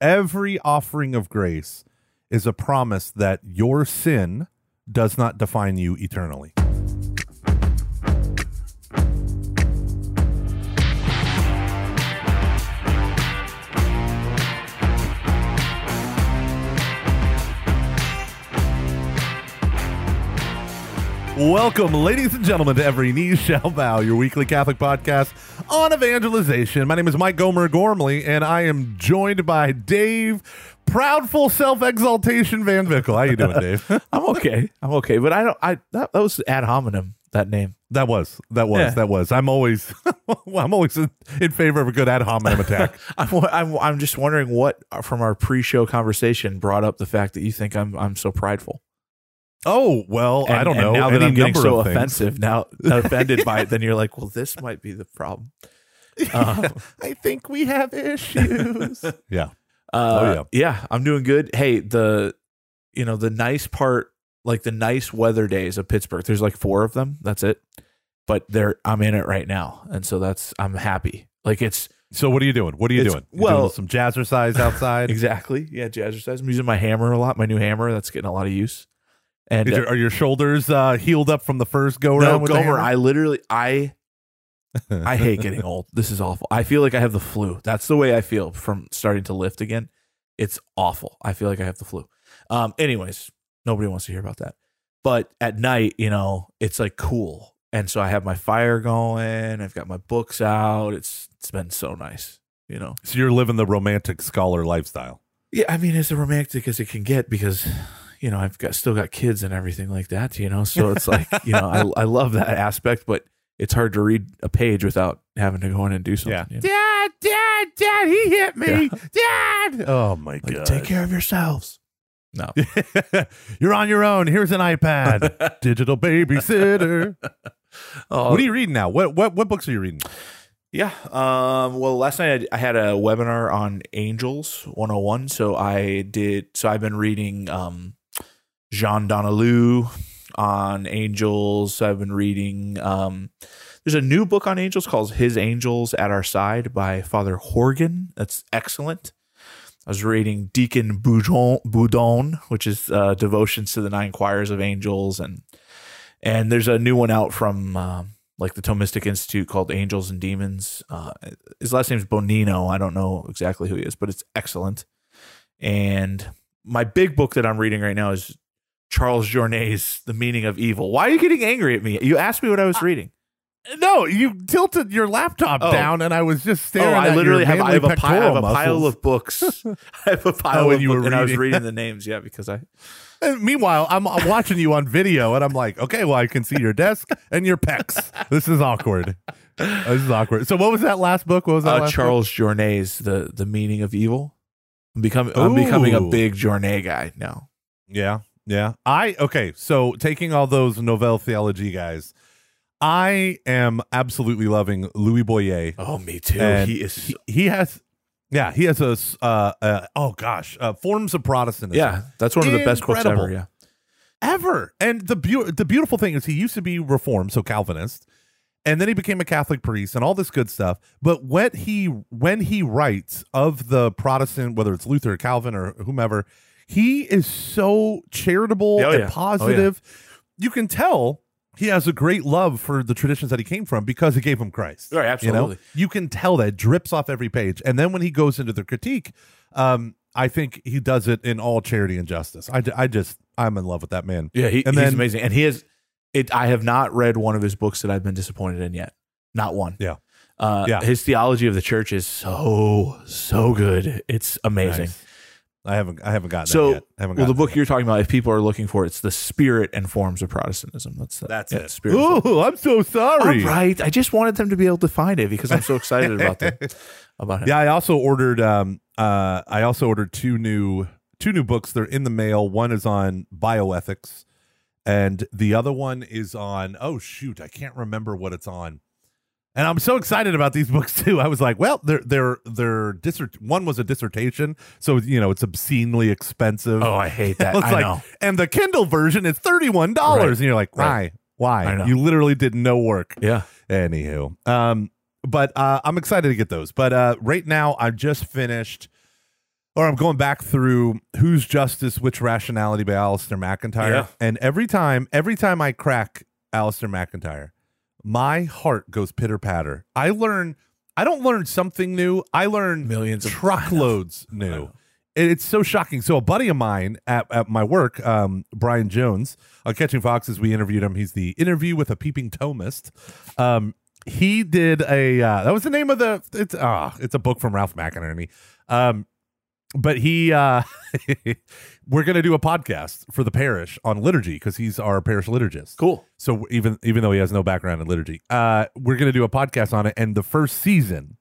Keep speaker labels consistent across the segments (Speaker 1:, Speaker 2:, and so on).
Speaker 1: Every offering of grace is a promise that your sin does not define you eternally. Welcome, ladies and gentlemen, to Every Knee Shall Bow, your weekly Catholic podcast on evangelization. My name is Mike Gomer Gormley, and I am joined by Dave, proudful self-exaltation Van Vickle. How you doing, Dave?
Speaker 2: I'm okay. I'm okay. But I don't. I that, that was ad hominem. That name.
Speaker 1: That was that was
Speaker 2: Yeah.
Speaker 1: that was. I'm always I'm always in, favor of a good ad hominem attack.
Speaker 2: I'm, I'm. I'm just wondering what from our pre-show conversation brought up the fact that you think I'm. I'm so prideful.
Speaker 1: Oh well, I don't know.
Speaker 2: Now that
Speaker 1: Any
Speaker 2: I'm getting so offensive, now offended by it, then you're like, well, this might be the problem. Um,
Speaker 1: I think we have issues. yeah.
Speaker 2: Uh,
Speaker 1: Oh, yeah.
Speaker 2: yeah, I'm doing good. Hey, the you know the nice part, like the nice weather days of Pittsburgh. There's like four of them. That's it. But they're I'm in it right now, and so that's I'm happy. Like it's
Speaker 1: So what are you doing? What are you
Speaker 2: It's-
Speaker 1: doing? You
Speaker 2: well-
Speaker 1: doing some jazzercise outside.
Speaker 2: exactly yeah jazzercise. I'm using my hammer a lot. My new hammer that's getting a lot of use. And
Speaker 1: your, are your shoulders uh, healed up from the first go
Speaker 2: no,
Speaker 1: around? with
Speaker 2: Gomer. I literally I I hate getting old. This is awful. I feel like I have the flu. That's the way I feel from starting to lift again. It's awful. I feel like I have the flu. Um, anyways, nobody wants to hear about that. But at night, you know, it's like cool. And so I have my fire going. I've got my books out. It's it's been so nice, you know.
Speaker 1: So you're living the romantic scholar lifestyle.
Speaker 2: Yeah, I mean, as romantic as it can get because, you know, I've got still got kids and everything like that, you know. So it's like, you know, I I love that aspect, but it's hard to read a page without having to go in and do something. you know?
Speaker 1: Dad, Dad, Dad, he hit me. Dad. Oh my
Speaker 2: Like,
Speaker 1: god.
Speaker 2: take care of yourselves. No.
Speaker 1: you're on your own. Here's an iPad. Digital babysitter.
Speaker 2: Oh,
Speaker 1: what are you reading now? What what what books are you reading?
Speaker 2: yeah. Um, well, last night I, I had a webinar on Angels 101. So I did, so I've been reading um, Jean Daniélou on Angels. I've been reading, um, there's a new book on angels called His Angels at Our Side by Father Horgan. That's excellent. I was reading Deacon Boudon, Boudon which is uh, devotions to the nine choirs of angels, and and there's a new one out from uh, like the Thomistic Institute called Angels and Demons. Uh, his last name's Bonino. I don't know exactly who he is, but it's excellent. And my big book that I'm reading right now is Charles Journet's The Meaning of Evil. Why are you getting angry at me? You asked me what I was reading.
Speaker 1: No, you tilted your laptop
Speaker 2: Oh.
Speaker 1: down, and I was just staring.
Speaker 2: oh, I
Speaker 1: at
Speaker 2: literally have I have a pile, I have a pile of books. I have a pile
Speaker 1: Oh, and
Speaker 2: of
Speaker 1: you were
Speaker 2: books, and I was
Speaker 1: reading.
Speaker 2: the names. Yeah, because I
Speaker 1: And meanwhile, I'm I'm watching you on video, and I'm like, okay, well, I can see your desk and your pecs. This is awkward. This is awkward. So, what was that last book? What was that?
Speaker 2: uh,
Speaker 1: last
Speaker 2: Charles Journet's the the meaning of evil. I'm becoming I'm becoming a big Journet guy now.
Speaker 1: Yeah, yeah. I okay. So, taking all those Nouvelle theology guys, I am absolutely loving Louis Bouyer.
Speaker 2: Oh, me too.
Speaker 1: And
Speaker 2: he is.
Speaker 1: He, he has, yeah, he has a uh, uh oh gosh, uh, forms of Protestantism.
Speaker 2: yeah, that's one of the best
Speaker 1: Incredible.
Speaker 2: ever. Yeah.
Speaker 1: ever. And the beau- the beautiful thing is he used to be reformed, so Calvinist, and then he became a Catholic priest and all this good stuff. But when he when he writes of the Protestant, whether it's Luther, or Calvin, or whomever, he is so charitable
Speaker 2: Oh,
Speaker 1: and
Speaker 2: yeah. Oh,
Speaker 1: positive. You can tell he has a great love for the traditions that he came from because it gave him Christ.
Speaker 2: Right,
Speaker 1: You know,
Speaker 2: absolutely.
Speaker 1: you can tell that drips off every page. And then when he goes into the critique, um, I think he does it in all charity and justice. I, I just I'm in love with that man.
Speaker 2: Yeah, he,
Speaker 1: And
Speaker 2: he's amazing, and he has. It. I have not read one of his books that I've been disappointed in yet. Not one.
Speaker 1: Yeah.
Speaker 2: Uh,
Speaker 1: Yeah.
Speaker 2: His theology of the church is so so good. It's amazing.
Speaker 1: Nice. I haven't I haven't gotten
Speaker 2: So,
Speaker 1: that yet.
Speaker 2: Well, the book you're talking about, if people are looking for, it, it's the spirit and forms of Protestantism. That's the,
Speaker 1: That's
Speaker 2: yeah,
Speaker 1: it.
Speaker 2: Spirit.
Speaker 1: Ooh, I'm so sorry.
Speaker 2: All right. I just wanted them to be able to find it because I'm so excited about them. About it.
Speaker 1: Yeah, I also ordered um uh I also ordered two new two new books. They're in the mail. One is on bioethics and the other one is on oh shoot, I can't remember what it's on. And I'm so excited about these books too. I was like, well, they're they're they're dissert one was a dissertation, so you know, it's obscenely expensive.
Speaker 2: Oh, I hate that. I
Speaker 1: like,
Speaker 2: know.
Speaker 1: and the Kindle version is $31
Speaker 2: Right.
Speaker 1: and you're like, why?
Speaker 2: Right.
Speaker 1: Why?
Speaker 2: I know.
Speaker 1: You literally did no work.
Speaker 2: Yeah.
Speaker 1: Anywho, um, but uh, I'm excited to get those. But uh, right now, I just finished or I'm going back through Whose Justice, Which Rationality by Alasdair MacIntyre.
Speaker 2: Yeah.
Speaker 1: And every time, every time I crack Alasdair MacIntyre, my heart goes pitter patter. I learn, I don't learn something new. I learn
Speaker 2: Millions of
Speaker 1: truckloads new. It's so shocking. So a buddy of mine at, at my work, um, Brian Jones, on Catching Foxes, we interviewed him. He's the interview with a peeping Thomist. Um, he did a uh, that was the name of the it's ah it's a book from Ralph McInerny. Um, but he uh we're gonna do a podcast for the parish on liturgy because he's our parish liturgist.
Speaker 2: Cool.
Speaker 1: So even even though he has no background in liturgy, uh, we're going to do a podcast on it, and the first season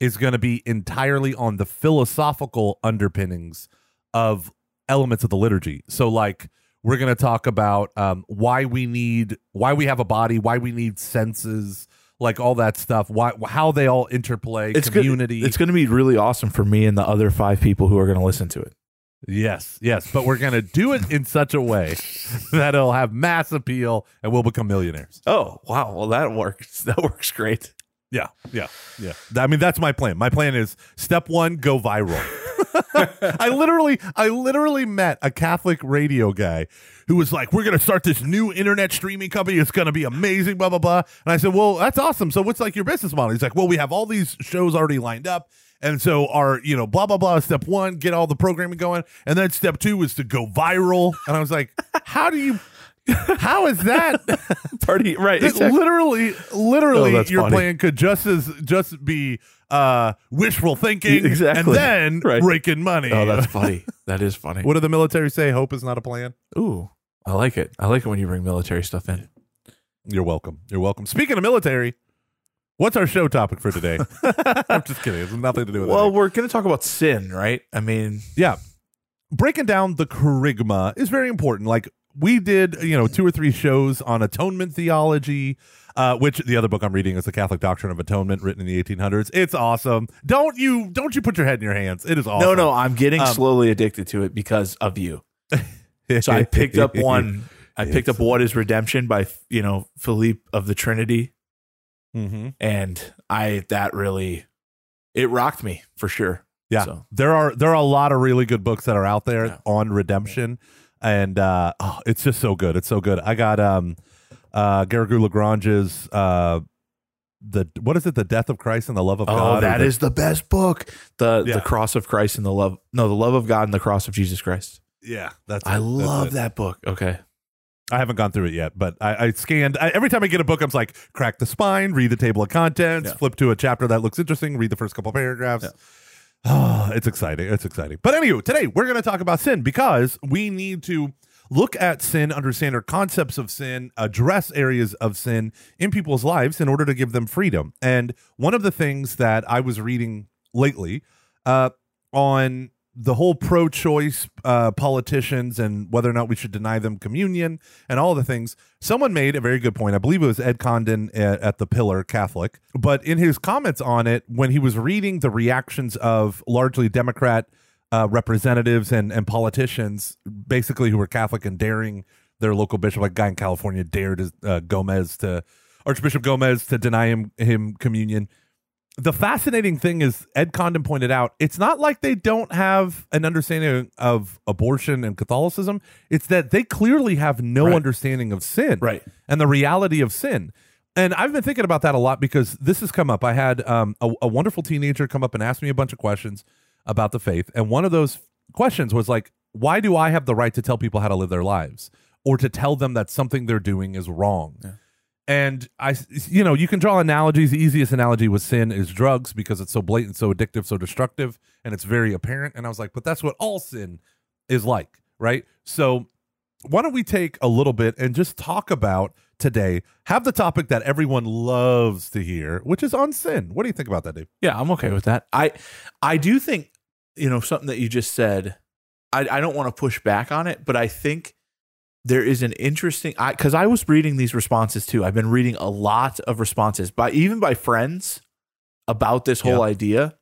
Speaker 1: is going to be entirely on the philosophical underpinnings of elements of the liturgy. So like we're going to talk about um, why we need why we have a body, why we need senses, like all that stuff, why how they all interplay,
Speaker 2: It's good-
Speaker 1: community.
Speaker 2: It's going to be really awesome for me and the other five people who are going to listen to it.
Speaker 1: Yes, yes, but we're going to do it in such a way that it'll have mass appeal and we'll become millionaires.
Speaker 2: Oh wow! Well, that works. That works great.
Speaker 1: Yeah, yeah, yeah. I mean, that's my plan. My plan is step one, go viral. I literally, I literally met a Catholic radio guy who was like, "We're gonna start this new internet streaming company. It's gonna be amazing." Blah blah blah. And I said, "Well, that's awesome. So what's like your business model?" He's like, "Well, we have all these shows already lined up." And so our, you know, blah blah blah. Step one, get all the programming going, and then step two is to go viral. And I was like, "How do you? How is that?
Speaker 2: Party right? Exactly.
Speaker 1: literally, literally,
Speaker 2: Oh,
Speaker 1: your
Speaker 2: funny.
Speaker 1: plan could just as just be uh, wishful thinking,
Speaker 2: Exactly.
Speaker 1: and then
Speaker 2: Right.
Speaker 1: raking money.
Speaker 2: Oh, that's funny. That is funny.
Speaker 1: what do the military say? Hope is not a plan.
Speaker 2: Ooh, I like it. I like it when you bring military stuff in.
Speaker 1: You're welcome. You're welcome. Speaking of military, what's our show topic for today? I'm just kidding. It's nothing to do with it.
Speaker 2: Well,
Speaker 1: it.
Speaker 2: we're going to talk about sin, right? I mean,
Speaker 1: Yeah, breaking down the charisma is very important. Like we did, you know, two or three shows on atonement theology. Uh, which the other book I'm reading is the Catholic Doctrine of Atonement, written in the 1800s. It's awesome. Don't you don't you put your head in your hands? It is awesome.
Speaker 2: no, no, I'm getting
Speaker 1: Um,
Speaker 2: slowly addicted to it because of you. So I picked up one. I picked up "What Is Redemption" by you know Philippe of the Trinity,
Speaker 1: hmm
Speaker 2: and I that really it rocked me for sure.
Speaker 1: Yeah,
Speaker 2: So-
Speaker 1: there are there are a lot of really good books that are out there
Speaker 2: Yeah.
Speaker 1: on redemption, and uh, oh, it's just so good. It's so good. I got um, uh, Garrigou Lagrange's uh, the what is it? The Death of Christ and the Love of
Speaker 2: Oh,
Speaker 1: God.
Speaker 2: that
Speaker 1: the-
Speaker 2: is the best book. The
Speaker 1: Yeah.
Speaker 2: the cross of Christ and the love no the love of God and the cross of Jesus Christ.
Speaker 1: yeah. That's
Speaker 2: I
Speaker 1: it. That's
Speaker 2: love
Speaker 1: it.
Speaker 2: that book. Okay.
Speaker 1: I haven't gone through it yet, but I, I scanned. I, every time I get a book, I'm just like, crack the spine, read the table of contents,
Speaker 2: Yeah.
Speaker 1: flip to a chapter that looks interesting, read the first couple paragraphs.
Speaker 2: Yeah.
Speaker 1: Oh, it's exciting. It's exciting. But anyway, today we're going to talk about sin because we need to look at sin, understand our concepts of sin, address areas of sin in people's lives in order to give them freedom. And one of the things that I was reading lately uh, on the whole pro-choice uh, politicians and whether or not we should deny them communion and all the things. Someone made a very good point. I believe it was Ed Condon at, at the Pillar Catholic, but in his comments on it, when he was reading the reactions of largely Democrat uh, representatives and and politicians, basically who were Catholic and daring their local bishop, like a guy in California dared uh, Gomez to Archbishop Gomez to deny him him communion the fascinating thing is Ed Condon pointed out it's not like they don't have an understanding of abortion and Catholicism. It's that they clearly have no
Speaker 2: Right.
Speaker 1: understanding of sin
Speaker 2: Right.
Speaker 1: and the reality of sin. And I've been thinking about that a lot because this has come up. I had um, a, a wonderful teenager come up and ask me a bunch of questions about the faith. And one of those questions was like, why do I have the right to tell people how to live their lives or to tell them that something they're doing is wrong? And I, you know, you can draw analogies. The easiest analogy with sin is drugs because it's so blatant, so addictive, so destructive, and it's very apparent. And I was like, but that's what all sin is like, right? So why don't we take a little bit and just talk about today, have the topic that everyone loves to hear, which is on sin. What do you think about that, Dave?
Speaker 2: Yeah, I'm okay with that. I I do think you know something that you just said. I I don't want to push back on it, but I think there is an interesting I because I was reading these responses too. I've been reading a lot of responses by even by friends about this whole
Speaker 1: Yeah.
Speaker 2: idea.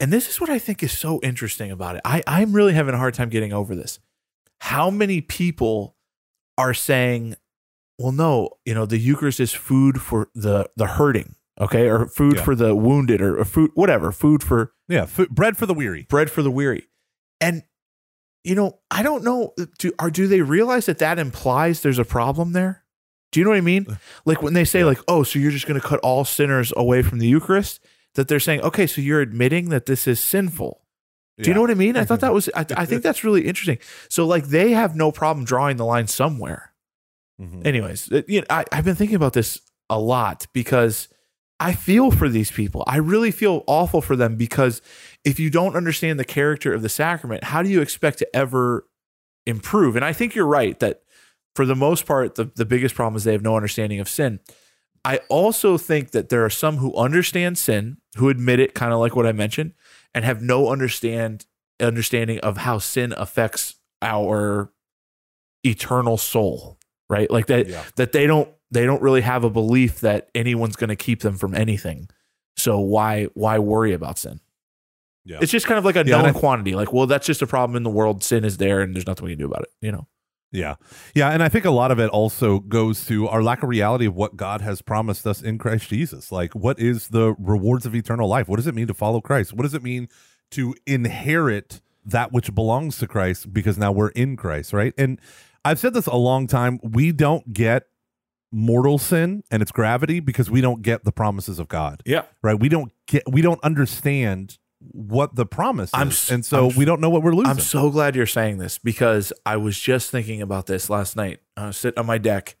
Speaker 2: And this is what I think is so interesting about it. I, I'm really having a hard time getting over this. How many people are saying, well, no, you know, the Eucharist is food for the the hurting, okay, or food
Speaker 1: Yeah.
Speaker 2: for the wounded, or, or food, whatever, food for
Speaker 1: Yeah, bread for the weary.
Speaker 2: bread for the weary. And you know, I don't know. Uh, do or do they realize that that implies there's a problem there? Do you know what I mean? Uh, like when they say
Speaker 1: Yeah.
Speaker 2: like, "Oh, so you're just going to cut all sinners away from the Eucharist?" That they're saying, "Okay, so you're admitting that this is sinful." Do you know what I mean? I thought that was. I, I think that's really interesting. So like they have no problem drawing the line somewhere.
Speaker 1: Mhm.
Speaker 2: Anyways, it- you know, I, I've been thinking about this a lot because I feel for these people. I really feel awful for them because if you don't understand the character of the sacrament, how do you expect to ever improve? And I think you're right that for the most part, the, the biggest problem is they have no understanding of sin. I also think that there are some who understand sin, who admit it, kind of like what I mentioned, and have no understand understanding of how sin affects our eternal soul, right? Like that
Speaker 1: Yeah.
Speaker 2: that they don't they don't really have a belief that anyone's going to keep them from anything. So why why worry about sin?
Speaker 1: Yeah.
Speaker 2: It's just kind of like a
Speaker 1: Yeah,
Speaker 2: known quantity. Like, well, that's just a problem in the world. Sin is there, and there's nothing we can do about it. You know?
Speaker 1: Yeah. Yeah. And I think a lot of it also goes to our lack of reality of what God has promised us in Christ Jesus. Like, what is the rewards of eternal life? What does it mean to follow Christ? What does it mean to inherit that which belongs to Christ because now we're in Christ, right? And I've said this a long time. We don't get mortal sin and its gravity because we don't get the promises of God,
Speaker 2: Yeah.
Speaker 1: right? We don't get, we don't understand what the promise
Speaker 2: I'm
Speaker 1: is. and so
Speaker 2: I'm
Speaker 1: we don't know what we're losing.
Speaker 2: I'm so glad you're saying this because I was just thinking about this last night. I was sitting on my deck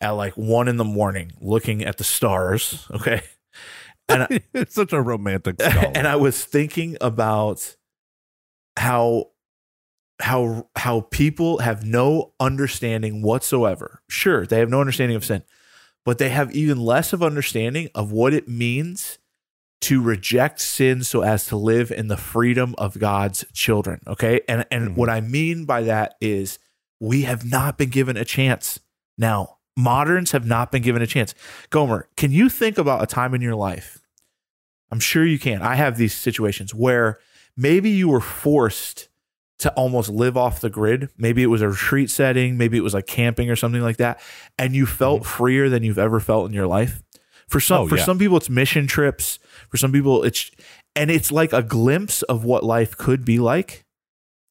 Speaker 2: at like one in the morning looking at the stars. Okay. And I,
Speaker 1: it's such a romantic scholar.
Speaker 2: and I was thinking about how how how people have no understanding whatsoever. Sure, they have no understanding of sin, but they have even less of understanding of what it means to reject sin so as to live in the freedom of God's children, okay? And and
Speaker 1: Mhm.
Speaker 2: what I mean by that is we have not been given a chance. Now, moderns have not been given a chance. Gomer, can you think about a time in your life? I'm sure you can. I have these situations where maybe you were forced to almost live off the grid. Maybe it was a retreat setting, maybe it was like camping or something like that, and you felt freer than you've ever felt in your life. For some
Speaker 1: Oh,
Speaker 2: for
Speaker 1: yeah.
Speaker 2: some people it's mission trips, for some people it's and it's like a glimpse of what life could be like.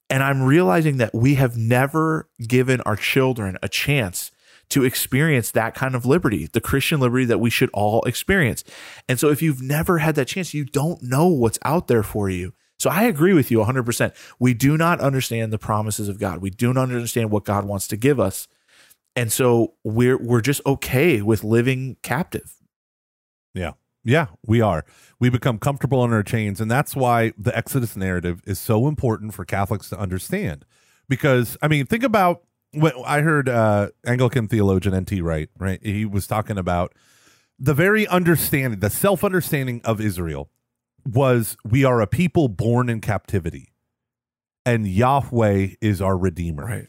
Speaker 2: And I'm realizing that we have never given our children a chance to experience that kind of liberty, the Christian liberty that we should all experience. And so if you've never had that chance, you don't know what's out there for you. So I agree with you 100%. We do not understand the promises of God. We do not understand what God wants to give us. And so we're we're just okay with living captive.
Speaker 1: Yeah, we are. We become comfortable in our chains, and that's why the Exodus narrative is so important for Catholics to understand. Because I mean, think about what I heard uh, Anglican theologian N.T. Wright. Right, he was talking about the very understanding, the self understanding of Israel was we are a people born in captivity, and Yahweh is our redeemer. Right.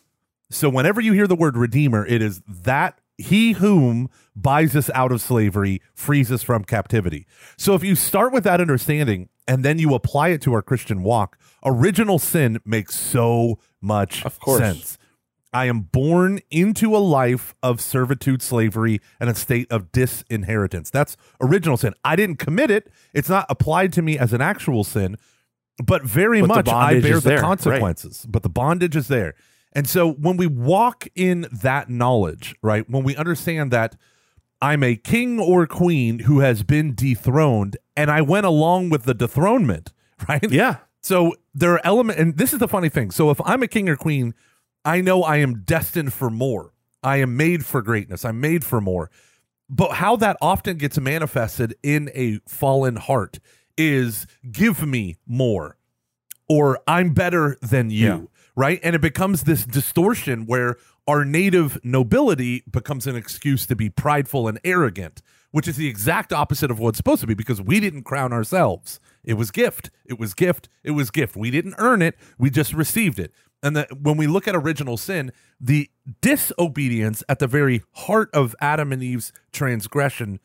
Speaker 1: So whenever you hear the word redeemer, it is that he whom buys us out of slavery, frees us from captivity. So if you start with that understanding and then you apply it to our Christian walk, original sin makes so much
Speaker 2: Of course.
Speaker 1: sense. I am born into a life of servitude, slavery, and a state of disinheritance. That's original sin. I didn't commit it. It's not applied to me as an actual sin, but very
Speaker 2: But
Speaker 1: much I bear the
Speaker 2: there, right.
Speaker 1: consequences. But the bondage is there. And so when we walk in that knowledge, right, when we understand that I'm a king or queen who has been dethroned and I went along with the dethronement, right?
Speaker 2: Yeah.
Speaker 1: So there are elements, and this is the funny thing. So if I'm a king or queen, I know I am destined for more. I am made for greatness. I'm made for more. But how that often gets manifested in a fallen heart is give me more or I'm better than you,
Speaker 2: Yeah.
Speaker 1: Right? And it becomes this distortion where our native nobility becomes an excuse to be prideful and arrogant, which is the exact opposite of what it's supposed to be because we didn't crown ourselves. It was gift. It was gift. It was gift. We didn't earn it. We just received it. And that when we look at original sin, the disobedience at the very heart of Adam and Eve's transgression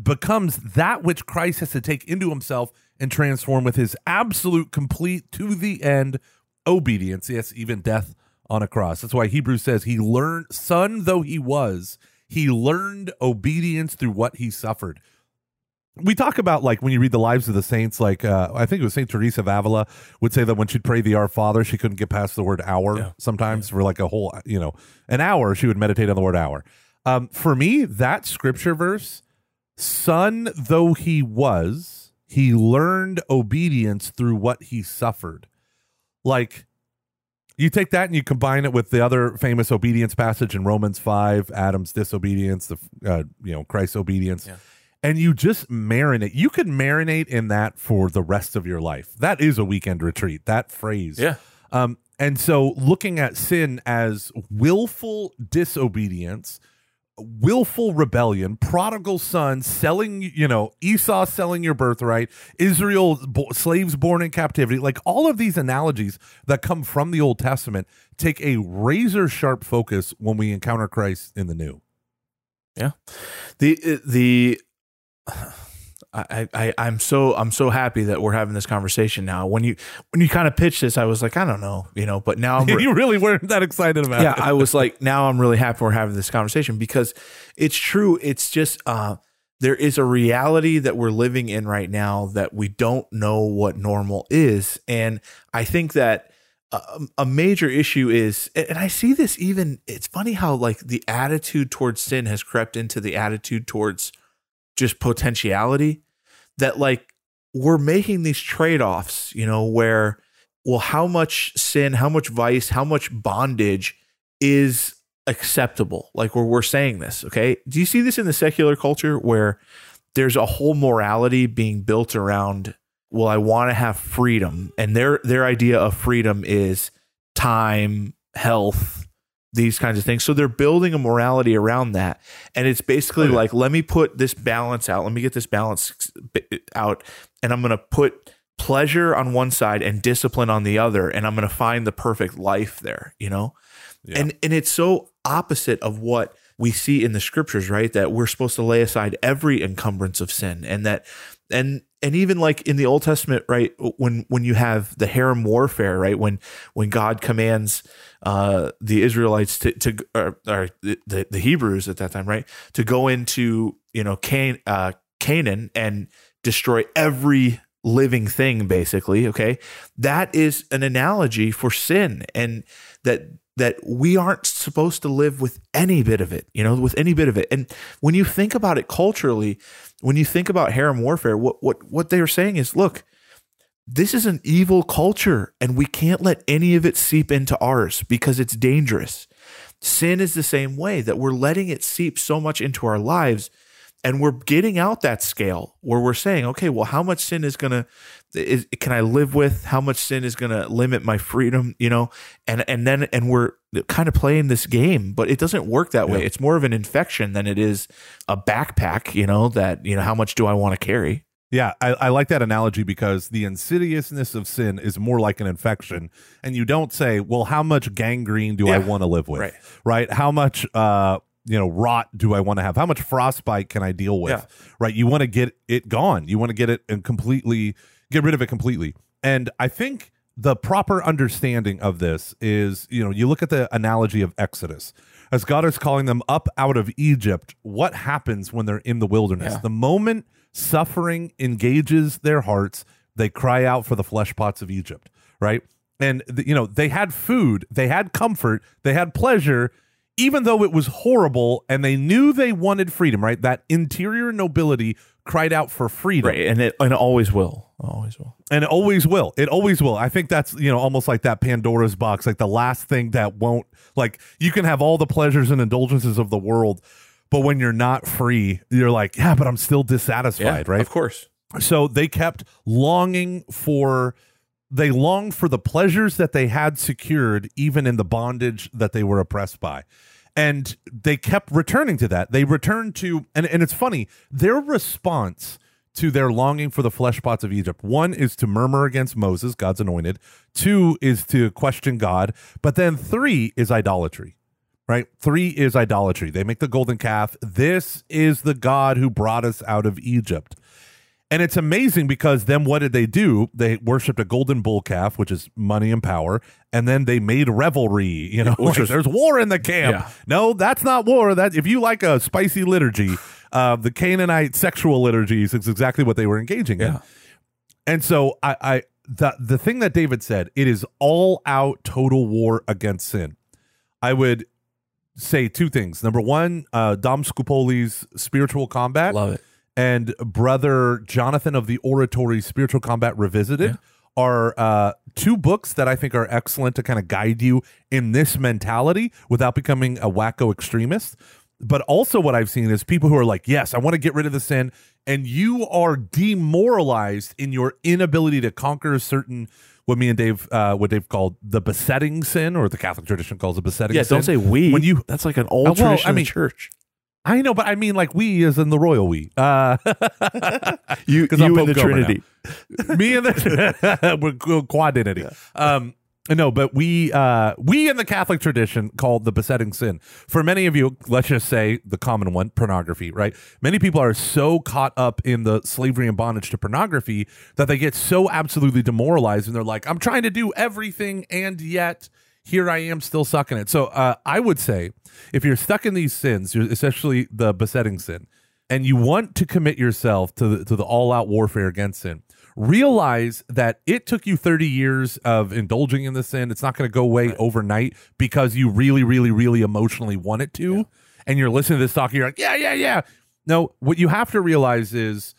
Speaker 1: becomes that which Christ has to take into himself and transform with his absolute, complete, to the end obedience. Yes, even death on a cross. That's why Hebrews says he learned, son though he was, he learned obedience through what he suffered. we talk about like when you read the lives of the saints, like uh, I think it was Saint Teresa of Avila would say that when she'd pray the Our Father, she couldn't get past the word hour.
Speaker 2: Yeah.
Speaker 1: Sometimes for like a whole, you know, an hour, she would meditate on the word hour. Um, for me, that scripture verse, son though he was, he learned obedience through what he suffered. Like you take that and you combine it with the other famous obedience passage in Romans 5, Adam's disobedience, the uh, you know, Christ's obedience.
Speaker 2: Yeah.
Speaker 1: And you just marinate. You could marinate in that for the rest of your life. That is a weekend retreat. That phrase.
Speaker 2: Yeah.
Speaker 1: Um, and so looking at sin as willful disobedience, willful rebellion, prodigal son selling, you know, Esau selling your birthright, Israel bo- slaves born in captivity, like all of these analogies that come from the Old Testament take a razor sharp focus when we encounter Christ in the new. Yeah.
Speaker 2: The the I, I I'm so I'm so happy that we're having this conversation now. When you when you kind of pitched this, I was like, I don't know, you know, but now I'm re-
Speaker 1: you really weren't that excited about
Speaker 2: yeah,
Speaker 1: it.
Speaker 2: I was like, now I'm really happy we're having this conversation because it's true. It's just uh there is a reality that we're living in right now that we don't know what normal is, and I think that a, a major issue is, and I see this even. It's funny how like the attitude towards sin has crept into the attitude towards just potentiality that like we're making these trade-offs you know where well how much sin how much vice how much bondage is acceptable? Like where we're saying this okay? Do you see this in the secular culture where there's a whole morality being built around well i want to have freedom and their their idea of freedom is time health these kinds of things. So they're building a morality around that. And it's basically
Speaker 1: yeah.
Speaker 2: like let me put this balance out. Let me get this balance out and i'm going to put pleasure on one side and discipline on the other and i'm going to find the perfect life there you know?
Speaker 1: Yeah.
Speaker 2: and and it's so opposite of what we see in the scriptures right? That we're supposed to lay aside every encumbrance of sin and that and and even like in the old testament right when when you have the herem warfare right when when god commands uh the israelites to to or, or the the hebrews at that time right to go into you know can uh canaan and destroy every living thing basically okay? That is an analogy for sin and that that we aren't supposed to live with any bit of it you know with any bit of it. And when you think about it culturally when you think about herem warfare what what what they are saying is look this is an evil culture and we can't let any of it seep into ours because it's dangerous. Sin is the same way that we're letting it seep so much into our lives and we're getting out that scale where we're saying okay well how much sin is to is, can i live with? How much sin is to limit my freedom you know? And and then and we're kind of playing this game but it doesn't work that way
Speaker 1: Yeah.
Speaker 2: it's more of an infection than it is a backpack you know that you know how much do i want to carry
Speaker 1: Yeah, I, I like that analogy because the insidiousness of sin is more like an infection, and you don't say, "Well, how much gangrene do I want to live with?"
Speaker 2: Right.
Speaker 1: Right? How much, uh, you know, rot do I want to have? How much frostbite can I deal with?
Speaker 2: Yeah.
Speaker 1: Right? You want to get it gone. You want to get it and completely get rid of it completely. And I think the proper understanding of this is, you know, you look at the analogy of Exodus. As God is calling them up out of Egypt, what happens when they're in the wilderness?
Speaker 2: Yeah.
Speaker 1: The moment suffering engages their hearts, they cry out for the flesh pots of Egypt, right? And the, you know, they had food, they had comfort, they had pleasure, even though it was horrible and they knew they wanted freedom, right? That interior nobility cried out for freedom.
Speaker 2: Right and it and it always will. Always will.
Speaker 1: And it always will. It always will. I think that's you know almost like that pandora's box like the last thing that won't like you can have all the pleasures and indulgences of the world but when you're not free you're like yeah but i'm still dissatisfied right
Speaker 2: of course.
Speaker 1: So they kept longing for they longed for the pleasures that they had secured even in the bondage that they were oppressed by and they kept returning to that they returned to and, and it's funny their response to their longing for the flesh pots of egypt one is to murmur against moses god's anointed two is to question god but then three is idolatry right? Three is idolatry. They make the golden calf. This is the God who brought us out of Egypt. And it's amazing because then what did they do? They worshipped a golden bull calf, which is money and power, and then they made revelry. You know,
Speaker 2: Which
Speaker 1: like,
Speaker 2: was-
Speaker 1: there's war in the camp.
Speaker 2: Yeah.
Speaker 1: No, that's not war. That if you like a spicy liturgy, Uh, the Canaanite sexual liturgies is exactly what they were engaging in. And so I, I the the thing that David said, it is all out total war against sin. I would say two things. Number one, uh, Dom Scupoli's spiritual combat
Speaker 2: Love it.
Speaker 1: And brother Jonathan of the Oratory Spiritual Combat Revisited are uh, two books that I think are excellent to kind of guide you in this mentality without becoming a wacko extremist. But also, what I've seen is people who are like, yes, I want to get rid of the sin. And you are demoralized in your inability to conquer a certain, what me and Dave, uh, what Dave called the besetting sin, or the Catholic tradition calls a besetting
Speaker 2: Yeah,
Speaker 1: sin.
Speaker 2: don't say we.
Speaker 1: When you
Speaker 2: that's like an old
Speaker 1: Uh, well,
Speaker 2: tradition
Speaker 1: I
Speaker 2: the
Speaker 1: mean-
Speaker 2: church.
Speaker 1: I know, but I mean like we as in the royal we. Uh,
Speaker 2: You,
Speaker 1: 'Cause I'm
Speaker 2: and the Trinity.
Speaker 1: me and the we're quadinity. Um, no, but we uh, we in the Catholic tradition called the besetting sin. For many of you, let's just say the common one, pornography. Right? Many people are so caught up in the slavery and bondage to pornography that they get so absolutely demoralized, and they're like, "I'm trying to do everything, and yet." Here I am still sucking it. So uh, I would say if you're stuck in these sins, you're especially the besetting sin, and you want to commit yourself to the, to the all out warfare against sin, realize that it took you 30 years of indulging in the sin. It's not going to go away overnight because you really, really, really emotionally want it to. And you're listening to this talk, and you're like, yeah, yeah, yeah. No, what you have to realize is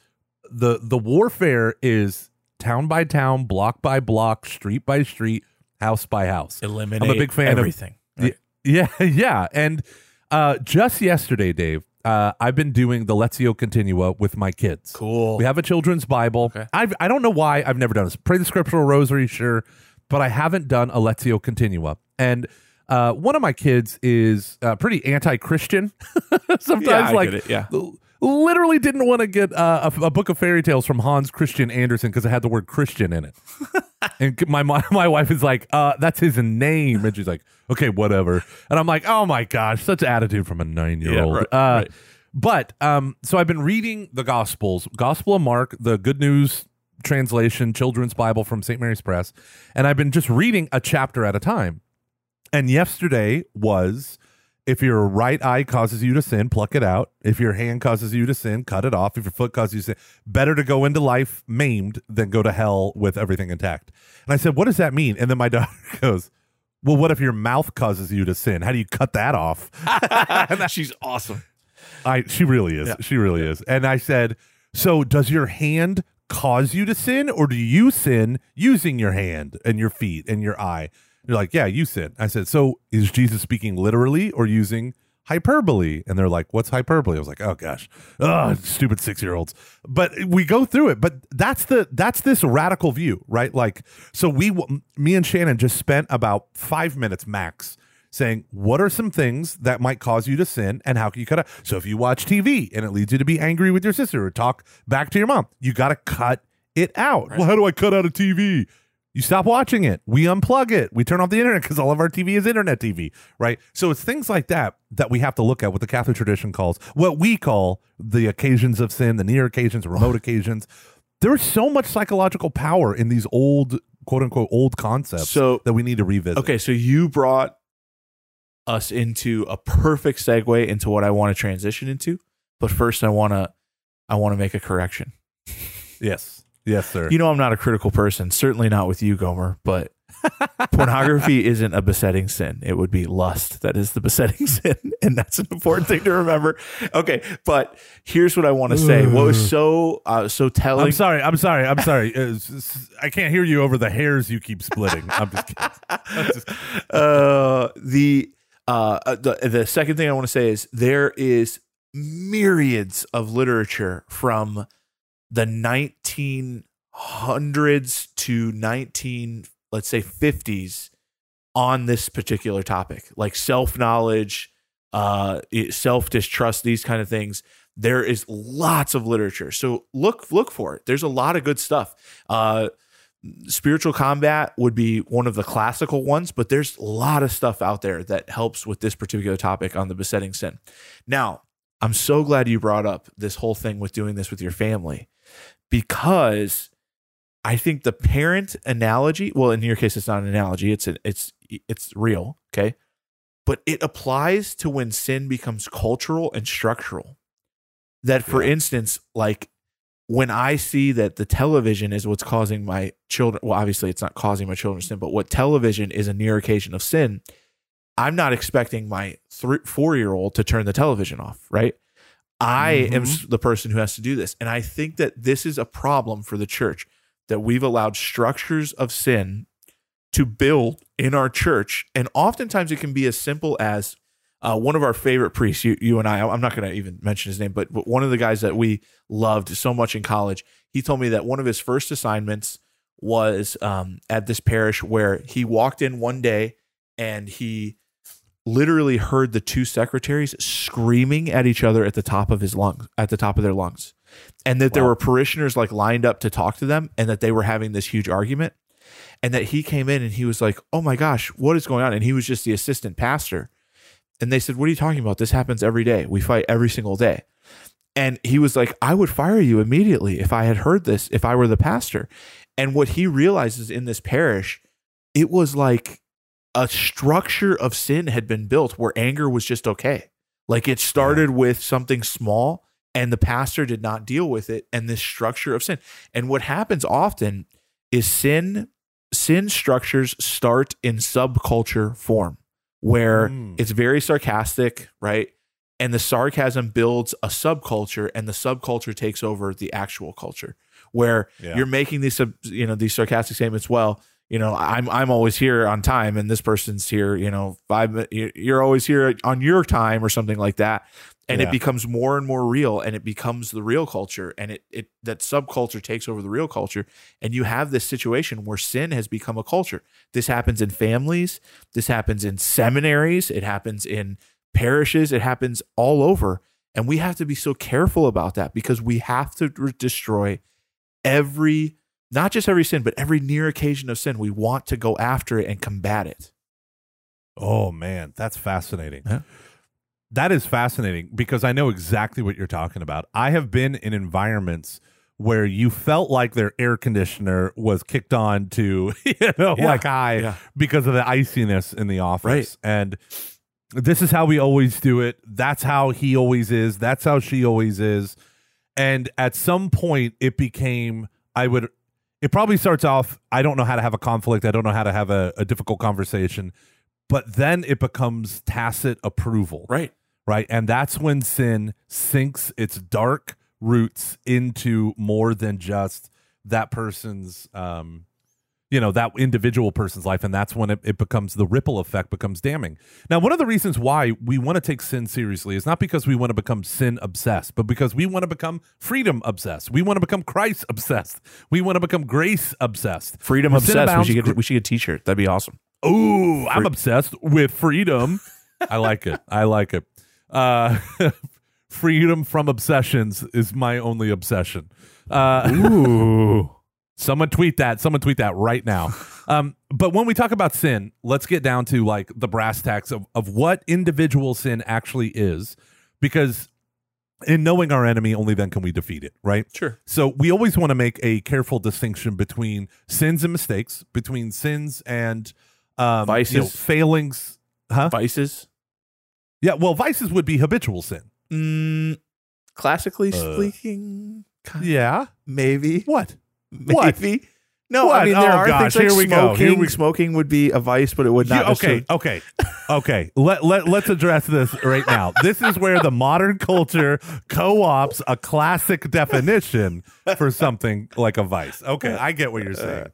Speaker 1: the the warfare is town by town, block by block, street by street, house by house.
Speaker 2: Eliminate
Speaker 1: I'm a big fan of-
Speaker 2: everything.
Speaker 1: Yeah, yeah. And uh, just yesterday, Dave, uh, I've been doing the Lectio Continua with my kids.
Speaker 2: Cool.
Speaker 1: We have a children's Bible.
Speaker 2: Okay.
Speaker 1: I've, I don't know why I've never done this. Pray the scriptural rosary, sure, but I haven't done a Lectio Continua. And uh, one of my kids is uh, pretty anti-Christian. Sometimes,
Speaker 2: Yeah, I
Speaker 1: like,
Speaker 2: get it, yeah.
Speaker 1: l- literally didn't want to get uh, a, a book of fairy tales from Hans Christian Andersen because it had the word Christian in it. and my my my wife is like, uh, "That's his name," and she's like, "Okay, whatever." And I'm like, "Oh my gosh, such attitude from a nine year old."
Speaker 2: Yeah, right,
Speaker 1: uh,
Speaker 2: right.
Speaker 1: But um, so I've been reading the Gospels, Gospel of Mark, the Good News translation, Children's Bible from St. Mary's Press, and I've been just reading a chapter at a time. And yesterday was if your right eye causes you to sin, pluck it out. If your hand causes you to sin, cut it off. If your foot causes you to sin, better to go into life maimed than go to hell with everything intact. And I said, What does that mean? And then my daughter goes, Well, what if your mouth causes you to sin? How do you cut that off?
Speaker 2: And she's awesome.
Speaker 1: I she really is.
Speaker 2: Yeah.
Speaker 1: She really is. And I said, "So does your hand cause you to sin or do you sin using your hand and your feet and your eye?" You're like, "Yeah, you sin." I said, "So is Jesus speaking literally or using hyperbole?" And they're like, "What's hyperbole?" I was like, "Oh gosh. Oh, stupid 6-year-olds." But we go through it, but that's the that's this radical view, right? Like so we me and Shannon just spent about 5 minutes max saying what are some things that might cause you to sin and how can you cut it so if you watch tv and it leads you to be angry with your sister or talk back to your mom you got to cut it out well how do i cut out a tv you stop watching it. We unplug it. We turn off the internet because all of our tv is internet tv right? So it's things like that that we have to look at what the catholic tradition calls what we call the occasions of sin the near occasions remote occasions. There's so much psychological power in these old quote unquote old concepts
Speaker 2: So-
Speaker 1: that we need to revisit.
Speaker 2: Okay, so you brought us into a perfect segue into what I want to transition into. But first I wanna I wanna make a correction.
Speaker 1: yes yes sir
Speaker 2: You know I'm not a critical person, certainly not with you, Gomer, but pornography isn't a besetting sin. It would be lust that is the besetting sin. And that's an important thing to remember. Okay, but here's what I want to say. What was so uh, so telling
Speaker 1: I'm sorry. I'm sorry. I'm sorry. Uh, I can't hear you over the hairs you keep splitting. I'm just kidding. I'm just-
Speaker 2: uh, the uh, uh, the the second thing I want to say is there is myriads of literature from the 1900s to 19 let's say 50s on this particular topic like self-knowledge uh self-distrust these kind of things. There is lots of literature. So look look for it. There's a lot of good stuff. Uh spiritual combat would be one of the classical ones, but there's a lot of stuff out there that helps with this particular topic on the besetting sin. Now, I'm so glad you brought up this whole thing with doing this with your family because I think the parent analogy, well, in your case, it's not an analogy, it's an, it's it's real, okay? But it applies to when sin becomes cultural and structural. that for
Speaker 1: Yeah.
Speaker 2: instance like when i see that the television is what's causing my children well obviously it's not causing my children sin but what television is a near occasion of sin i'm not expecting my three, four year old to turn the television off right i am
Speaker 1: Mhm.
Speaker 2: s- the person who has to do this and i think that this is a problem for the church that we've allowed structures of sin to build in our church and oftentimes it can be as simple as uh, one of our favorite priests, you, you and I, I'm not going to even mention his name, but, but one of the guys that we loved so much in college, he told me that one of his first assignments was um, at this parish where he walked in one day and he literally heard the two secretaries screaming at each other at the top of his lungs, at the top of their lungs, and that there were parishioners like lined up to talk to them, and that they were having this huge argument, and that he came in and he was like, "Oh my gosh, what is going on?" And he was just the assistant pastor, and they said, "What are you talking about? This happens every day. We fight every single day." And he was like, I would fire you immediately if I had heard this, if I were the pastor. And what he realizes in this parish, it was like a structure of sin had been built where anger was just okay. Like it started with something small and the pastor did not deal with it and this structure of sin. And what happens often is sin sin structures start in subculture form where
Speaker 1: Mm.
Speaker 2: it's very sarcastic, right? And the sarcasm builds a subculture and the subculture takes over the actual culture where
Speaker 1: Yeah.
Speaker 2: you're making these sub- you know these sarcastic statements well you know i'm i'm always here on time and this person's here you know five you- you're always here on your time or something like that. And
Speaker 1: Yeah.
Speaker 2: it becomes more and more real and it becomes the real culture and it it that subculture takes over the real culture. And you have this situation where sin has become a culture. This happens in families. This happens in seminaries. It happens in parishes. It happens all over. And we have to be so careful about that because we have to re- destroy every not just every sin but every near occasion of sin we want to go after it and combat it
Speaker 1: Oh man, that's fascinating. That is fascinating because I know exactly what you're talking about. I have been in environments where you felt like their air conditioner was kicked on to, you know,
Speaker 2: Yeah.
Speaker 1: like high
Speaker 2: Yeah.
Speaker 1: because of the iciness in the office.
Speaker 2: Right.
Speaker 1: And this is how we always do it. That's how he always is. That's how she always is. And at some point it became I would it probably starts off I don't know how to have a conflict. I don't know how to have a, a difficult conversation. But then it becomes tacit approval
Speaker 2: right
Speaker 1: right? And that's when sin sinks its dark roots into more than just that person's, um, you know, that individual person's life. And that's when it, it becomes the ripple effect becomes damning. Now, one of the reasons why we want to take sin seriously is not because we want to become sin obsessed, but because we want to become freedom obsessed. We want to become Christ obsessed. We want to become grace obsessed.
Speaker 2: freedom
Speaker 1: sin
Speaker 2: obsessed we should get we should get a t-shirt that'd be awesome
Speaker 1: Ooh, I'm obsessed with freedom. I like it. I like it. Uh, freedom from obsessions is my only obsession. Uh,
Speaker 2: ooh
Speaker 1: someone tweet that. Someone tweet that right now. Um, but when we talk about sin, let's get down to like the brass tacks of, of what individual sin actually is, because in knowing our enemy, only then can we defeat it, right?
Speaker 2: sure
Speaker 1: So we always want to make a careful distinction between sins and mistakes, between sins and um,
Speaker 2: Vices.
Speaker 1: you know, failings. Huh?
Speaker 2: vices
Speaker 1: Yeah. Well, vices would be habitual sin.
Speaker 2: mm, classically
Speaker 1: Uh,
Speaker 2: speaking
Speaker 1: Yeah.
Speaker 2: maybe
Speaker 1: What? What?
Speaker 2: maybe no
Speaker 1: What?
Speaker 2: i mean there
Speaker 1: Oh,
Speaker 2: are
Speaker 1: gosh,
Speaker 2: things like
Speaker 1: here we go.
Speaker 2: smoking
Speaker 1: we-
Speaker 2: smoking would be a vice but it would not
Speaker 1: You- okay.
Speaker 2: necessarily-
Speaker 1: Okay. Okay. Let let let's address this right now. This is where the modern culture co-ops a classic definition for something like a vice. Okay, I get what you're saying.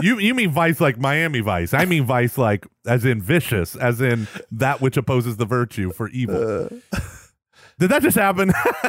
Speaker 1: You you mean vice like Miami Vice? I mean vice like as in vicious, as in that which opposes the virtue for evil. Uh. Did that just happen?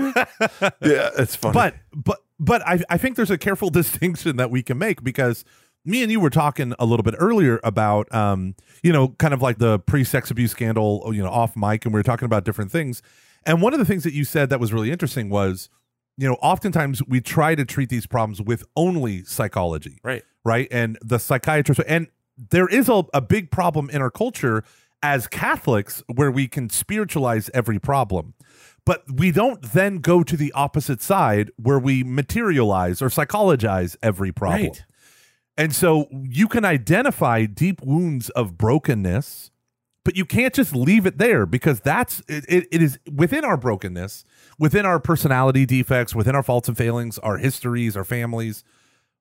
Speaker 2: yeah it's funny
Speaker 1: but but but I, I think there's a careful distinction that we can make because me and you were talking a little bit earlier about um you know kind of like the pre-sex abuse scandal you know off mic and we were talking about different things and one of the things that you said that was really interesting was you know oftentimes we try to treat these problems with only psychology
Speaker 2: right
Speaker 1: right? And the psychiatrist, and there is a, a big problem in our culture as Catholics where we can spiritualize every problem. But we don't then go to the opposite side where we materialize or psychologize every problem.
Speaker 2: right
Speaker 1: And so you can identify deep wounds of brokenness, but you can't just leave it there because that's it, it, it is within our brokenness, within our personality defects, within our faults and failings, our histories, our families,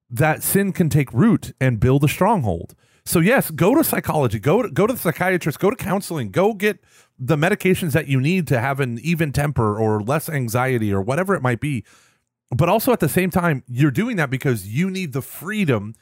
Speaker 1: that sin can take root and build a stronghold. So yes, go to psychology, go to, go to the psychiatrist, go to counseling, go get the medications that you need to have an even temper or less anxiety or whatever it might be. But also at the same time, you're doing that because you need the freedom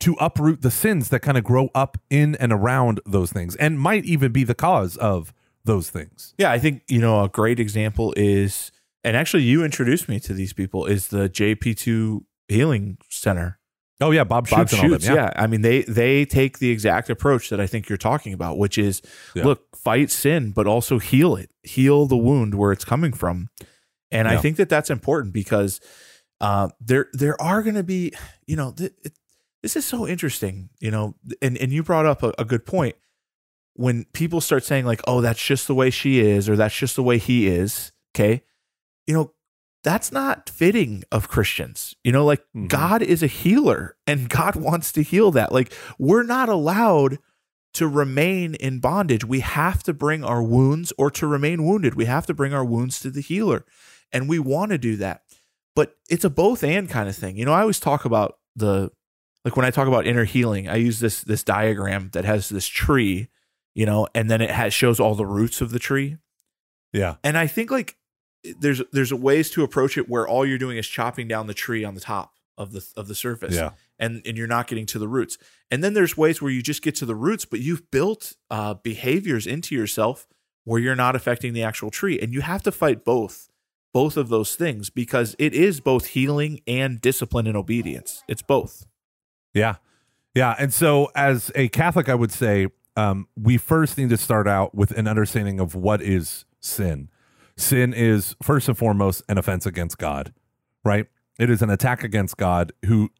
Speaker 1: to uproot the sins that kind of grow up in and around those things and might even be the cause of those things.
Speaker 2: Yeah, I think, you know, a great example is, and actually you introduced me to these people, is the JP2 Healing Center.
Speaker 1: Oh yeah, Bob.
Speaker 2: Bob
Speaker 1: and all them,
Speaker 2: Schuchts, yeah. I mean, they they take the exact approach that I think you're talking about, which is
Speaker 1: Yeah.
Speaker 2: look, fight sin, but also heal it, heal the wound where it's coming from. And I think that that's important because uh, there there are going to be, you know, th- it, this is so interesting, you know, and and you brought up a, a good point when people start saying like, oh, that's just the way she is, or that's just the way he is. Okay, you know, that's not fitting of Christians. You know, like
Speaker 1: Mhm.
Speaker 2: God is a healer and God wants to heal that. Like we're not allowed to remain in bondage. We have to bring our wounds or to remain wounded. We have to bring our wounds to the healer. And we want to do that. But it's a both and kind of thing. You know, I always talk about the like when I talk about inner healing, I use this this diagram that has this tree, you know, and then it has shows all the roots of the tree
Speaker 1: Yeah.
Speaker 2: and I think like there's there's ways to approach it where all you're doing is chopping down the tree on the top of the of the surface,
Speaker 1: Yeah.
Speaker 2: and and you're not getting to the roots. And then there's ways where you just get to the roots, but you've built uh, behaviors into yourself where you're not affecting the actual tree, and you have to fight both both of those things because it is both healing and discipline and obedience. It's both.
Speaker 1: Yeah. Yeah. And so, as a Catholic, I would say um, we first need to start out with an understanding of what is sin. Sin is, first and foremost, an offense against God, right? It is an attack against God who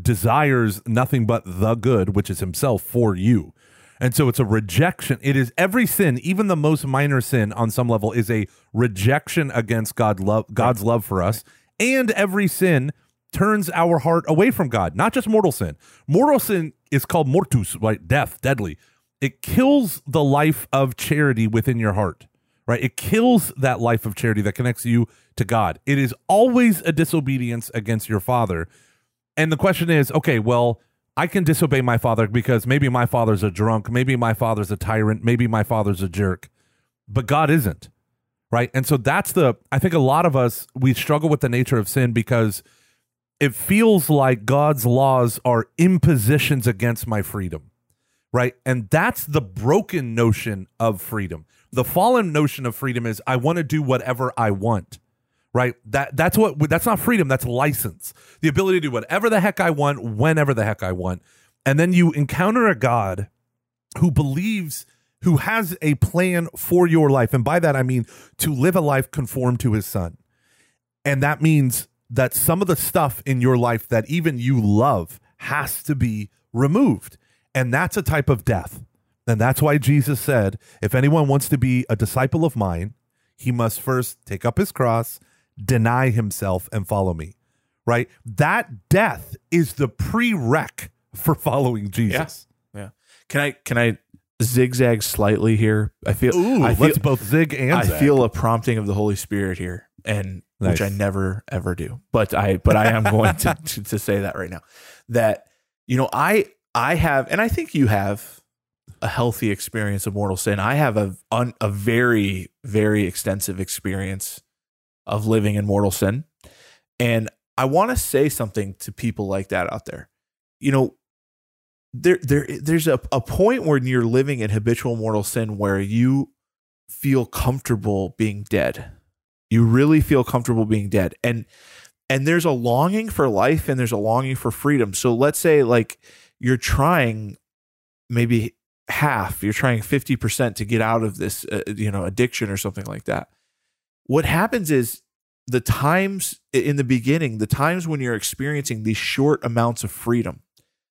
Speaker 1: desires nothing but the good, which is himself for you. And so it's a rejection. It is every sin, even the most minor sin on some level, is a rejection against God love God's love for us. And every sin turns our heart away from God, not just mortal sin. Mortal sin is called mortus, right? Death, deadly. It kills the life of charity within your heart, right? It kills that life of charity that connects you to God. It is always a disobedience against your father. And the question is, okay, well, I can disobey my father because maybe my father's a drunk, maybe my father's a tyrant, maybe my father's a jerk, but God isn't. Right. And so that's the, I think a lot of us, we struggle with the nature of sin because it feels like God's laws are impositions against my freedom. Right. And that's the broken notion of freedom. The fallen notion of freedom is I want to do whatever I want right? That that's what that's not freedom that's license. The ability to do whatever the heck i want whenever the heck i want. And then you encounter a god who believes who has a plan for your life. And by that i mean to live a life conformed to his son. And that means that some of the stuff in your life that even you love has to be removed. And that's a type of death and that's why jesus said if anyone wants to be a disciple of mine he must first take up his cross deny himself and follow me right that death is the prereq for following jesus
Speaker 2: Yeah. Can I can I zigzag slightly here? I feel
Speaker 1: ooh
Speaker 2: I feel,
Speaker 1: let's both zig and
Speaker 2: I
Speaker 1: zag.
Speaker 2: feel a prompting of the Holy Spirit here, and which I never ever do. But I but I am going to, to to say that right now. That you know I I have, and I think you have a healthy experience of mortal sin. I have a un, a very very extensive experience of living in mortal sin, and I want to say something to people like that out there. You know, there there there's a, a point when you're living in habitual mortal sin where you feel comfortable being dead. You really feel comfortable being dead. And and there's a longing for life and there's a longing for freedom. So let's say like you're trying maybe half, you're trying 50% to get out of this uh, you know addiction or something like that. What happens is the times in the beginning, the times when you're experiencing these short amounts of freedom.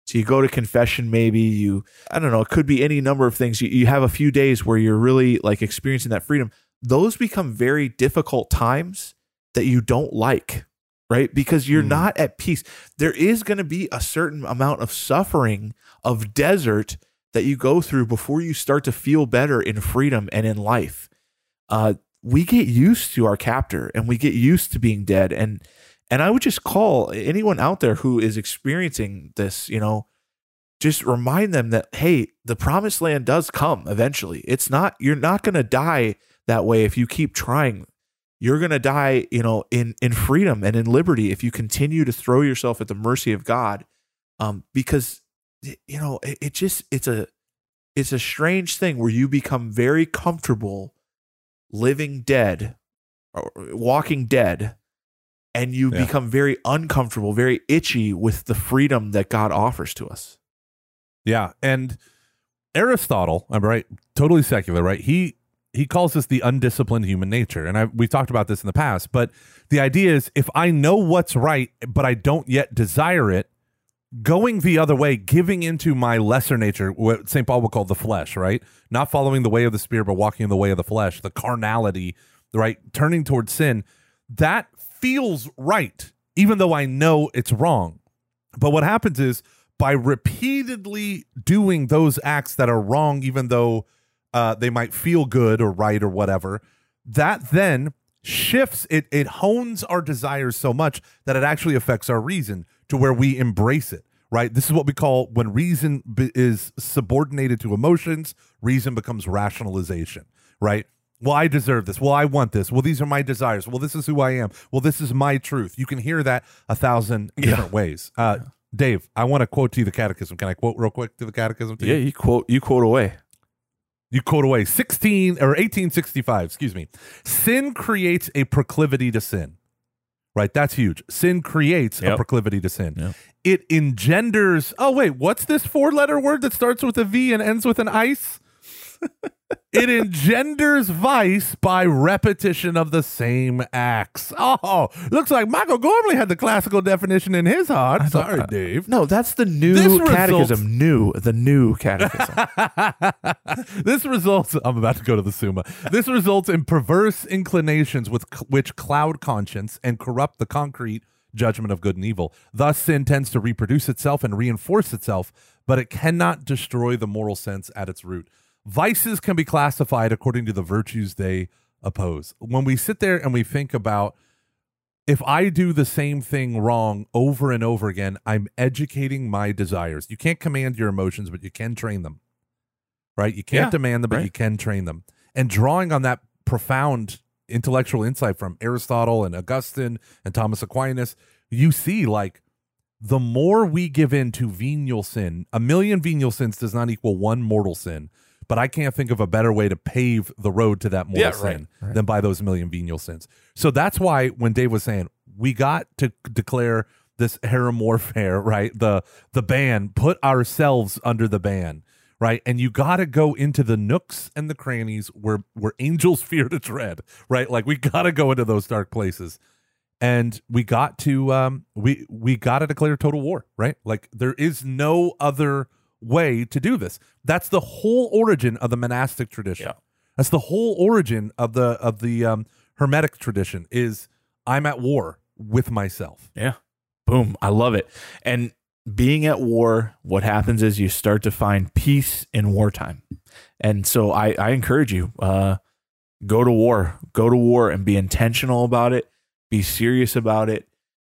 Speaker 2: So you go to confession, maybe you, I don't know, it could be any number of things. You, you have a few days where you're really like experiencing that freedom. Those become very difficult times that you don't like, right? Because you're
Speaker 1: Hmm.
Speaker 2: not at peace. There is going to be a certain amount of suffering, of desert that you go through before you start to feel better in freedom and in life. Uh, we get used to our captor and we get used to being dead. And and I would just call anyone out there who is experiencing this, you know, just remind them that hey, the promised land does come eventually. It's not you're not going to die that way if you keep trying. You're going to die, you know, in in freedom and in liberty if you continue to throw yourself at the mercy of God. Um because you know, it, it just it's a it's a strange thing where you become very comfortable living dead or uh, walking dead and you
Speaker 1: Yeah.
Speaker 2: become very uncomfortable, very itchy with the freedom that God offers to us.
Speaker 1: Yeah, and Aristotle, I'm right, totally secular, right? He he calls this the undisciplined human nature, and I we've talked about this in the past. But the idea is, if I know what's right, but I don't yet desire it, going the other way, giving into my lesser nature, what St. Paul would call the flesh, right? Not following the way of the spirit, but walking in the way of the flesh, the carnality, right? Turning towards sin, that feels right, even though I know it's wrong. But what happens is by repeatedly doing those acts that are wrong, even though uh, they might feel good or right or whatever, that then shifts it. It hones our desires so much that it actually affects our reason to where we embrace it. Right. This is what we call when reason b- is subordinated to emotions. Reason becomes rationalization. Right. Well, I deserve this. Well, I want this. Well, these are my desires. Well, this is who I am. Well, this is my truth. You can hear that a thousand different ways. Uh, Dave, I want to quote to you the catechism. Can I quote real quick to the catechism? To
Speaker 2: Yeah,
Speaker 1: you?
Speaker 2: you quote you quote away.
Speaker 1: You quote away 16 or 1865, excuse me. Sin creates a proclivity to sin. Right? That's huge. Sin creates a proclivity to sin.
Speaker 2: Yep.
Speaker 1: It engenders. Oh, wait, what's this four letter word that starts with a V and ends with an ice? It engenders vice by repetition of the same acts. Oh, looks like Michael Gormley had the classical definition in his heart. Sorry, Dave.
Speaker 2: No, that's the new
Speaker 1: This results-
Speaker 2: catechism. New, the new catechism.
Speaker 1: this results i'm about to go to the summa this results in perverse inclinations with which cloud conscience and corrupt the concrete judgment of good and evil thus sin tends to reproduce itself and reinforce itself but it cannot destroy the moral sense at its root vices can be classified according to the virtues they oppose when we sit there and we think about if I do the same thing wrong over and over again, I'm educating my desires. You can't command your emotions, but you can train them. Right? You can't
Speaker 2: Yeah,
Speaker 1: demand them, but
Speaker 2: right.
Speaker 1: you can train them. And drawing on that profound intellectual insight from Aristotle and Augustine and Thomas Aquinas, you see like the more we give in to venial sin, a million venial sins does not equal one mortal sin. But I can't think of a better way to pave the road to that mortal
Speaker 2: Yeah, right,
Speaker 1: sin
Speaker 2: right.
Speaker 1: than by those million venial sins. So that's why when Dave was saying we got to declare this herem warfare, right? The the ban, put ourselves under the ban, right? And you got to go into the nooks and the crannies where where angels fear to tread, right? Like we got to go into those dark places. And we got to um we we got to declare total war, right? Like there is no other way to do this. That's the whole origin of the monastic tradition.
Speaker 2: Yeah.
Speaker 1: That's the whole origin of the of the um, hermetic tradition is I'm at war with myself.
Speaker 2: Yeah. Boom. I love it. And being at war, what happens is you start to find peace in wartime. And so I, I encourage you, uh, go to war, go to war and be intentional about it, be serious about it.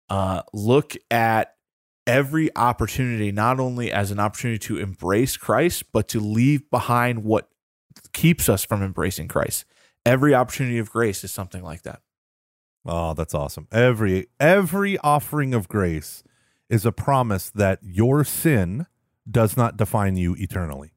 Speaker 2: Uh, look at every opportunity, not only as an opportunity to embrace Christ, but to leave behind what keeps us from embracing Christ. Every opportunity of grace is something like that.
Speaker 1: Oh, that's awesome. Every every offering of grace is a promise that your sin does not define you eternally.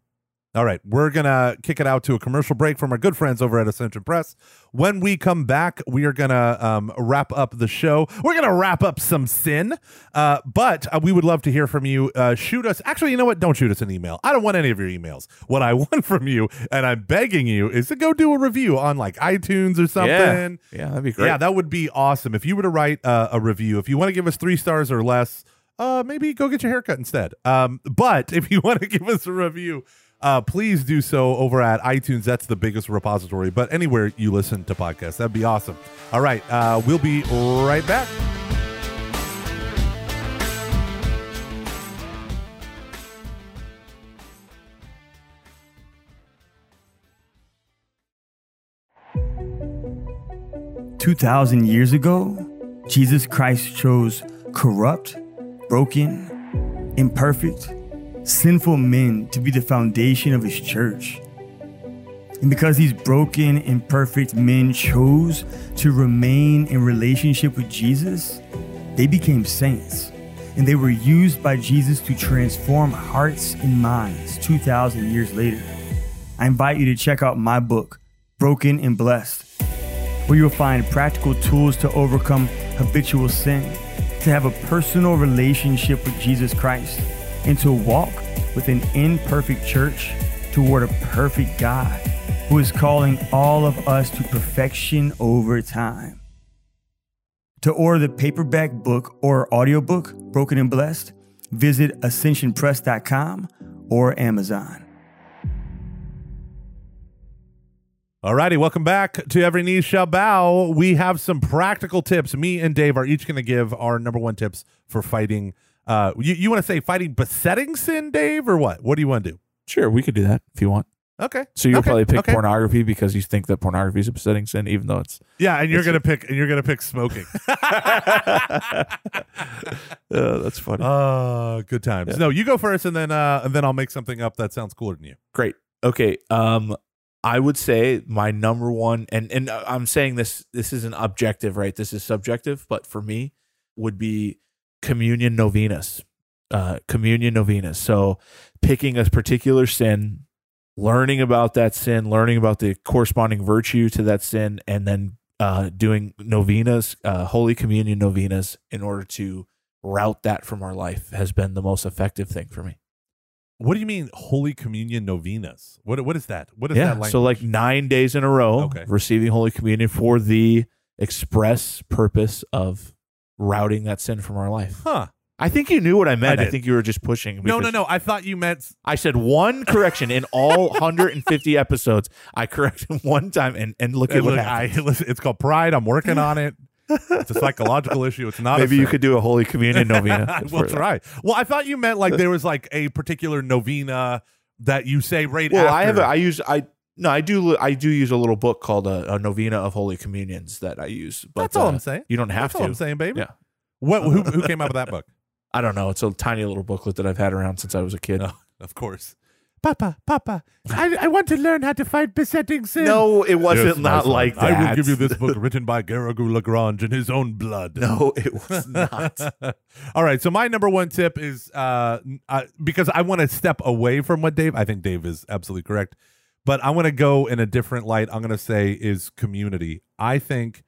Speaker 1: All right, we're going to kick it out to a commercial break from our good friends over at Ascension Press. When we come back, we are going to um, wrap up the show. We're going to wrap up some sin, uh, but uh, we would love to hear from you. Uh, shoot us. Actually, you know what? Don't shoot us an email. I don't want any of your emails. What I want from you, and I'm begging you, is to go do a review on like iTunes or something.
Speaker 2: Yeah. Yeah, that'd be great.
Speaker 1: Yeah, that would be awesome. If you were to write uh, a review, if you want to give us three stars or less, uh, maybe go get your haircut instead. Um, but if you want to give us a review, uh, please do so over at iTunes. That's the biggest repository, but anywhere you listen to podcasts, that'd be awesome. All right, uh, we'll be right back.
Speaker 3: Two thousand years ago, Jesus Christ chose corrupt, broken, imperfect sinful men to be the foundation of his church. And because these broken, imperfect men chose to remain in relationship with Jesus, they became saints. And they were used by Jesus to transform hearts and minds 2,000 years later. I invite you to check out my book, Broken and Blessed, where you'll find practical tools to overcome habitual sin, to have a personal relationship with Jesus Christ, and to walk with an imperfect church toward a perfect God who is calling all of us to perfection over time. To order the paperback book or audiobook, Broken and Blessed, visit ascensionpress.com or Amazon.
Speaker 1: Alrighty, welcome back to Every Knee Shall Bow. We have some practical tips. Me and Dave are each going to give our number one tips for fighting. Uh, you, you want to say fighting besetting sin, Dave, or what? What do you want to do?
Speaker 2: Sure, we could do that if you want.
Speaker 1: Okay.
Speaker 2: So you'll
Speaker 1: Okay,
Speaker 2: probably pick
Speaker 1: okay.
Speaker 2: pornography because you think that pornography is a besetting sin, even though it's.
Speaker 1: Yeah, and you're gonna pick and you're gonna pick smoking.
Speaker 2: Uh, that's funny.
Speaker 1: Oh, good times.
Speaker 2: Yeah.
Speaker 1: No, you go first, and then uh, and then I'll make something up that sounds cooler than you.
Speaker 2: Great. Okay. Um, I would say my number one, and and I'm saying this. This isn't objective, right? This is subjective, but for me, would be communion novenas. Uh, communion novenas. So, picking a particular sin, learning about that sin, learning about the corresponding virtue to that sin, and then uh, doing novenas, uh, Holy Communion novenas, in order to root that from our life has been the most effective thing for me.
Speaker 1: What do you mean Holy Communion novenas? What what is that? What is that?
Speaker 2: yeah.
Speaker 1: Language?
Speaker 2: So like nine days in a row,
Speaker 1: Okay.
Speaker 2: receiving Holy Communion for the express purpose of rooting that sin from our life.
Speaker 1: huh?
Speaker 2: I think you knew what I meant.
Speaker 1: I
Speaker 2: I, think you were just pushing.
Speaker 1: No, no, no. I thought you meant
Speaker 2: I said one correction in all 150 episodes. I corrected one time, and and look at what
Speaker 1: look, I,
Speaker 2: happened.
Speaker 1: listen, it's called pride. I'm working on it. It's a psychological issue. It's not. a
Speaker 2: Maybe you could do a Holy Communion novena.
Speaker 1: I
Speaker 2: that.
Speaker 1: try. Well, I thought you meant like there was like a particular novena that you say right
Speaker 2: Well,
Speaker 1: after.
Speaker 2: I have. A, I use. I no. I do. I do use a little book called a, a novena of Holy Communions that I use. But
Speaker 1: That's all
Speaker 2: uh,
Speaker 1: I'm saying.
Speaker 2: You don't have
Speaker 1: That's all
Speaker 2: to.
Speaker 1: I'm saying, baby.
Speaker 2: Yeah.
Speaker 1: What? Who, who came up with that book?
Speaker 2: I don't know. It's a tiny little booklet that I've had around since I was a kid.
Speaker 1: Oh, of course. Papa, Papa, I, I want to learn how to fight besetting sin.
Speaker 2: No, it wasn't
Speaker 1: Yes,
Speaker 2: not
Speaker 1: son.
Speaker 2: like that.
Speaker 1: I will give you this book written by Garrigou Lagrange in his own blood.
Speaker 2: No, it was not.
Speaker 1: All right. So my number one tip is uh, uh because I want to step away from what Dave. I think Dave is absolutely correct, but I want to go in a different light. I'm going to say is community. I think.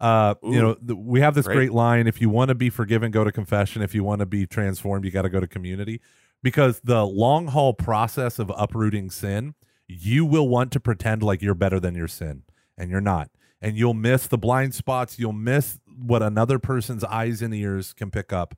Speaker 1: Uh, you know, we have this
Speaker 2: Great.
Speaker 1: great line: if you want to be forgiven, go to confession. If you want to be transformed, you got to go to community. Because the long haul process of uprooting sin, you will want to pretend like you're better than your sin, and you're not. And you'll miss the blind spots. You'll miss what another person's eyes and ears can pick up.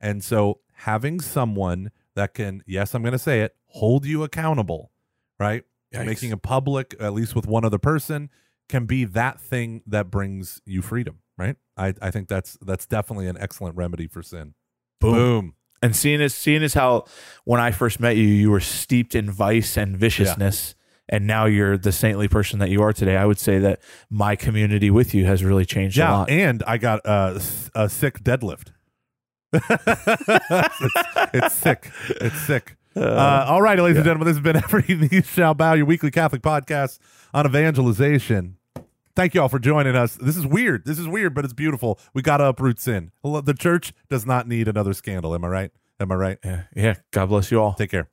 Speaker 1: And so having someone that can, yes, I'm going to say it, hold you accountable, right?
Speaker 2: Yikes.
Speaker 1: Making it public, at least with one other person, can be that thing that brings you freedom, right? I, I think that's that's definitely an excellent remedy for sin.
Speaker 2: Boom.
Speaker 1: Boom.
Speaker 2: And seeing as seeing as how when I first met you, you were steeped in vice and viciousness, and now you're the saintly person that you are today. I would say that my community with you has really changed a
Speaker 1: Yeah,
Speaker 2: lot.
Speaker 1: and I got a, a sick deadlift. it's, it's sick. It's sick. Uh, uh, all right, ladies yeah. and gentlemen, this has been Every Knee Shall Bow, your weekly Catholic podcast on evangelization. Thank you all for joining us. This is weird. This is weird, but it's beautiful. We got to uproot sin. The church does not need another scandal. Am I right? Am I right?
Speaker 2: Yeah. yeah. God bless you all.
Speaker 1: Take care.